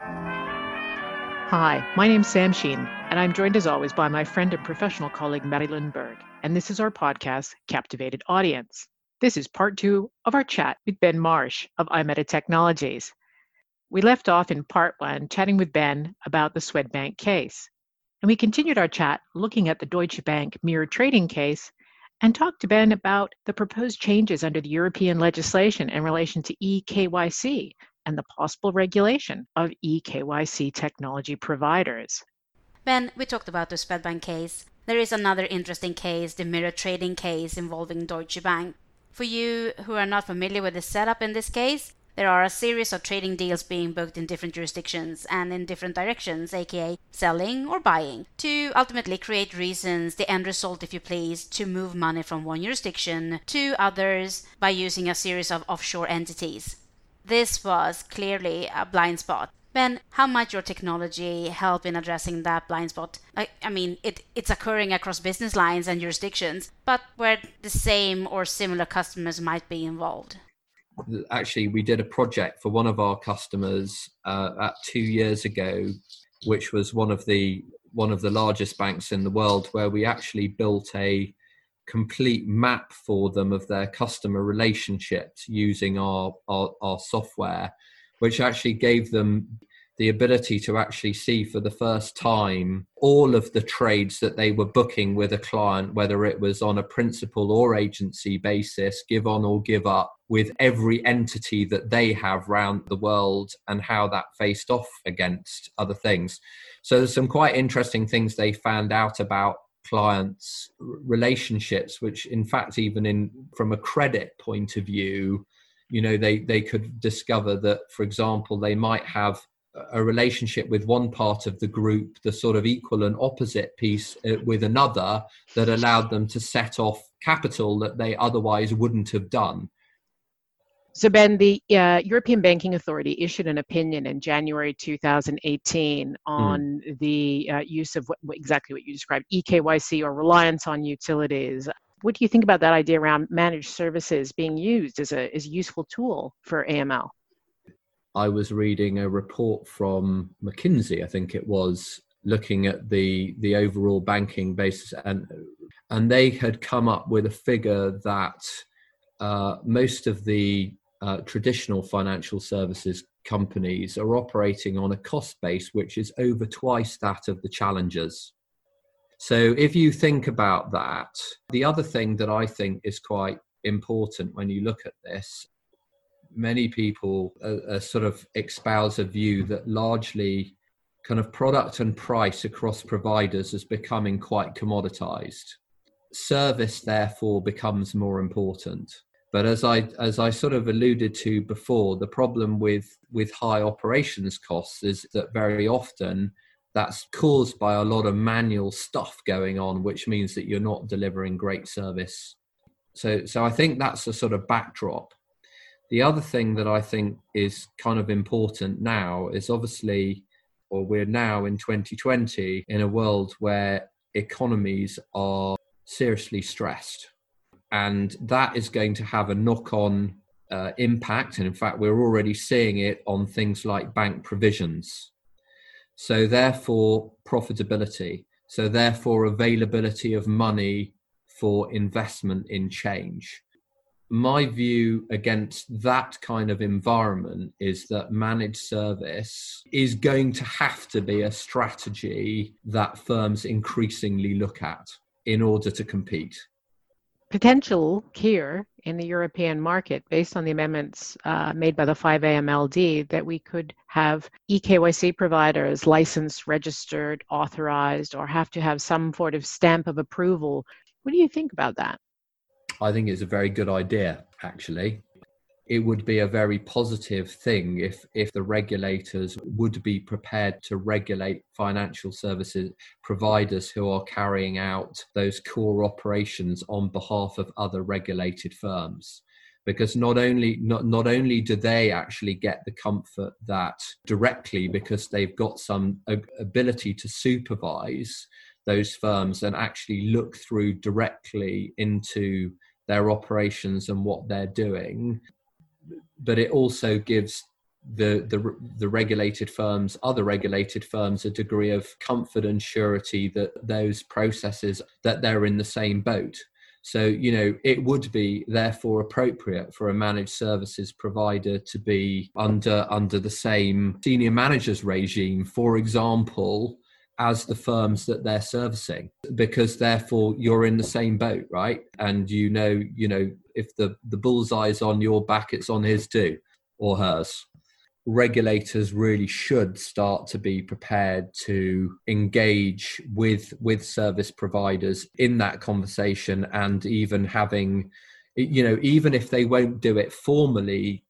Hi, my name's Sam Sheen, and I'm joined as always by my friend and professional colleague Marie Lundberg, and this is our podcast, Captivated Audience. This is part two of our chat with Ben Marsh of iMeta Technologies. We left off in part one chatting with Ben about the Swedbank case, and we continued our chat looking at the Deutsche Bank mirror trading case and talked to Ben about the proposed changes under the European legislation in relation to eKYC and the possible regulation of eKYC technology providers. Ben, we talked about the Swedbank case. There is another interesting case, the mirror trading case involving Deutsche Bank. For you who are not familiar with the setup in this case, there are a series of trading deals being booked in different jurisdictions and in different directions, aka selling or buying, to ultimately create reasons, the end result, if you please, to move money from one jurisdiction to others by using a series of offshore entities. This was clearly a blind spot. Ben, how might your technology help in addressing that blind spot? I, I, mean, it, it's occurring across business lines and jurisdictions, but where the same or similar customers might be involved. Actually, we did a project for one of our customers uh, at two years ago, which was one of the one of the largest banks in the world, where we actually built a complete map for them of their customer relationships using our, our, our software, which actually gave them the ability to actually see for the first time all of the trades that they were booking with a client, whether it was on a principal or agency basis, give on or give up, with every entity that they have around the world and how that faced off against other things. So there's some quite interesting things they found out about clients relationships which in fact even in from a credit point of view you know they they could discover that for example they might have a relationship with one part of the group the sort of equal and opposite piece uh, with another that allowed them to set off capital that they otherwise wouldn't have done so, Ben, the uh, European Banking Authority issued an opinion in January 2018 hmm. on mm. the uh, use of what, exactly what you described eKYC or reliance on utilities. What do you think about that idea around managed services being used as a, as a useful tool for AML? I was reading a report from McKinsey, I think it was, looking at the the overall banking basis, and and they had come up with a figure that uh, most of the uh, traditional financial services companies are operating on a cost base which is over twice that of the challengers. So, if you think about that, the other thing that I think is quite important when you look at this, many people sort of espouse a view that largely kind of product and price across providers is becoming quite commoditized. Service, therefore, becomes more important. But as I as I sort of alluded to before, the problem with with high operations costs is that very often that's caused by a lot of manual stuff going on, which means that you're not delivering great service. So so I think that's a sort of backdrop. The other thing that I think is kind of important now is obviously, or we're now in 2020 in a world where economies are seriously stressed and that is going to have a knock on uh, impact. And in fact, we're already seeing it on things like bank provisions. So, therefore, profitability. So, therefore, availability of money for investment in change. My view against that kind of environment is that managed service is going to have to be a strategy that firms increasingly look at in order to compete potential here in the European market, based on the amendments uh, made by the 5AMLD, that we could have eKYC providers licensed, registered, authorized, or have to have some sort of stamp of approval. What do you think about that? I think it's a very good idea, actually it would be a very positive thing if if the regulators would be prepared to regulate financial services providers who are carrying out those core operations on behalf of other regulated firms. Because not only not, not only do they actually get the comfort that directly because they've got some ability to supervise those firms and actually look through directly into their operations and what they're doing but it also gives the, the the regulated firms, other regulated firms, a degree of comfort and surety that those processes that they're in the same boat. So you know it would be therefore appropriate for a managed services provider to be under under the same senior managers regime, for example, as the firms that they're servicing because therefore you're in the same boat right? And you know you know if the the bullseye's on your back it's on his too or hers. Regulators really should start to be prepared to engage with with service providers in that conversation and even having you know even if they won't do it formally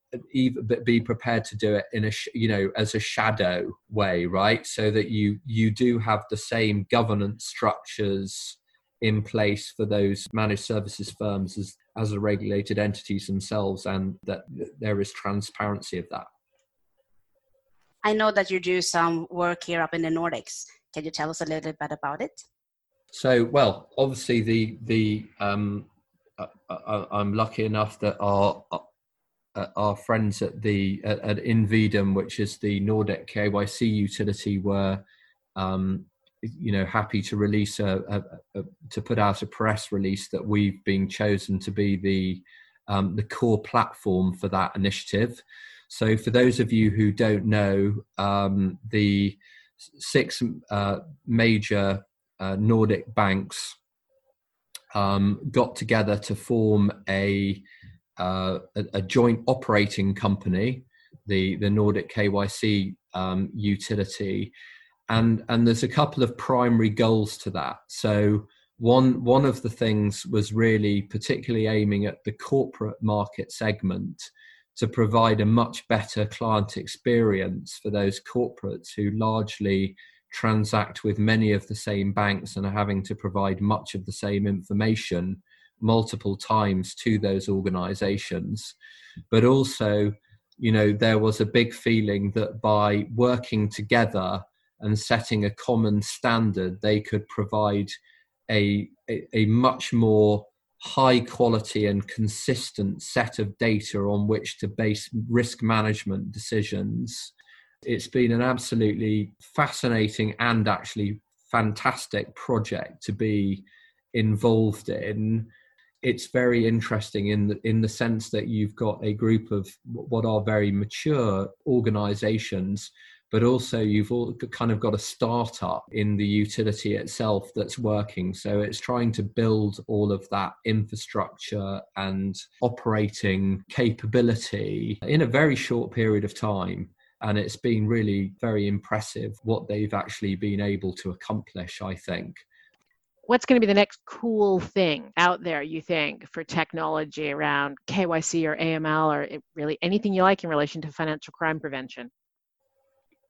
but be prepared to do it in a you know as a shadow way right? So that you you do have the same governance structures in place for those managed services firms as as the regulated entities themselves and that there is transparency of that. I know that you do some work here up in the nordics. Can you tell us a little bit about it? So well obviously the the um I, i'm lucky enough that our uh, our friends at the at, at Invidem, which is the Nordic KYC utility, were um, you know happy to release a, a, a, to put out a press release that we've been chosen to be the um, the core platform for that initiative. So, for those of you who don't know, um, the six uh, major uh, Nordic banks um, got together to form a uh, a, a, joint operating company, the the Nordic KYC um, utility, and and there's a couple of primary goals to that. So one one of the things was really particularly aiming at the corporate market segment to provide a much better client experience for those corporates who largely transact with many of the same banks and are having to provide much of the same information multiple times to those organizations. But also you know there was a big feeling that by working together and setting a common standard they could provide a, a, a much more high quality and consistent set of data on which to base risk management decisions. It's been an absolutely fascinating and actually fantastic project to be involved in it's very interesting in the in the sense that you've got a group of what are very mature organizations but also you've all kind of got a startup in the utility itself that's working. So it's trying to build all of that infrastructure and operating capability in a very short period of time. And it's been really very impressive what they've actually been able to accomplish i think what's going to be the next cool thing out there you think for technology around KYC or AML or eh, really anything you like in relation to financial crime prevention?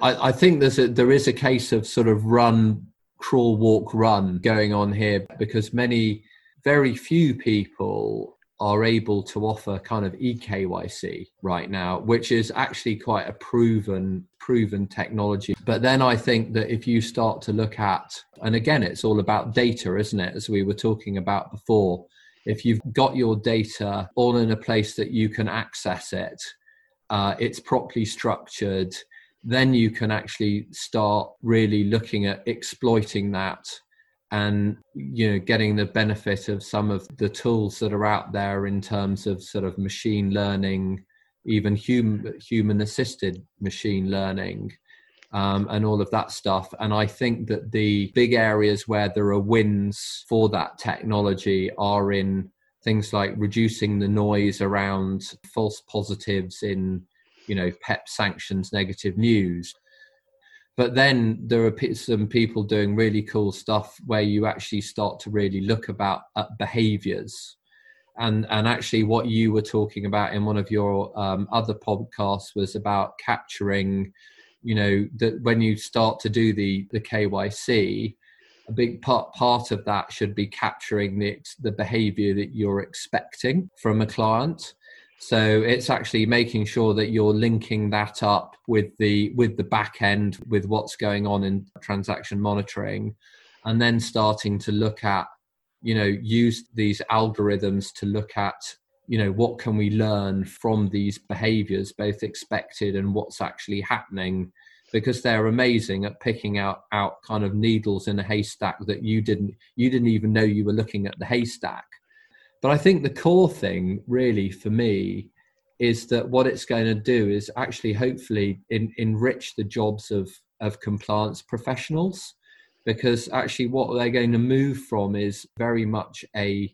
I, I think there's a, there is a case of sort of run, crawl, walk, run going on here because many, very few people are able to offer kind of eKYC right now, which is actually quite a proven proven technology. But then I think that if you start to look at, and again, it's all about data, isn't it? As we were talking about before, if you've got your data all in a place that you can access it, uh, it's properly structured, then you can actually start really looking at exploiting that and you know getting the benefit of some of the tools that are out there in terms of sort of machine learning even human human assisted machine learning um, and all of that stuff. And i think that the big areas where there are wins for that technology are in things like reducing the noise around false positives in you know pep sanctions negative news but then there are some people doing really cool stuff where you actually start to really look about at behaviors. And and actually what you were talking about in one of your um, other podcasts was about capturing you know that when you start to do the the kyc a big part part of that should be capturing the the behavior that you're expecting from a client so it's actually making sure that you're linking that up with the with the back end with what's going on in transaction monitoring, and then starting to look at, you know, use these algorithms to look at you know what can we learn from these behaviors both expected and what's actually happening because they're amazing at picking out out kind of needles in a haystack that you didn't you didn't even know you were looking at the haystack but i think the core thing really for me is that what it's going to do is actually hopefully in, enrich the jobs of of compliance professionals. Because actually what they're going to move from is very much a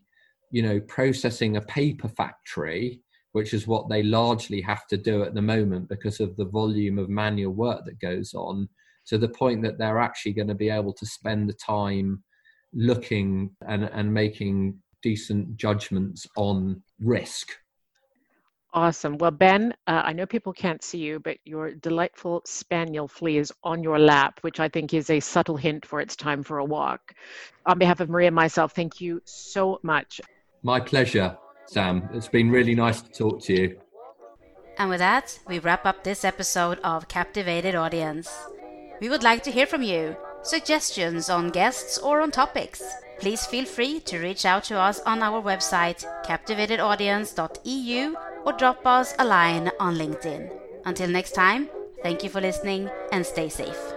you know processing a paper factory which is what they largely have to do at the moment because of the volume of manual work that goes on to the point that they're actually going to be able to spend the time looking and, and making decent judgments on risk Awesome. Well, Ben, uh, I know people can't see you, but your delightful spaniel flea is on your lap, which I think is a subtle hint for it's time for a walk. On behalf of Maria and myself, thank you so much. My pleasure, Sam. It's been really nice to talk to you. And with that, we wrap up this episode of Captivated Audience. We would like to hear from you. Suggestions on guests or on topics. Please feel free to reach out to us on our website, captivatedaudience.eu or drop us a line on LinkedIn. Until next time, thank you for listening and stay safe.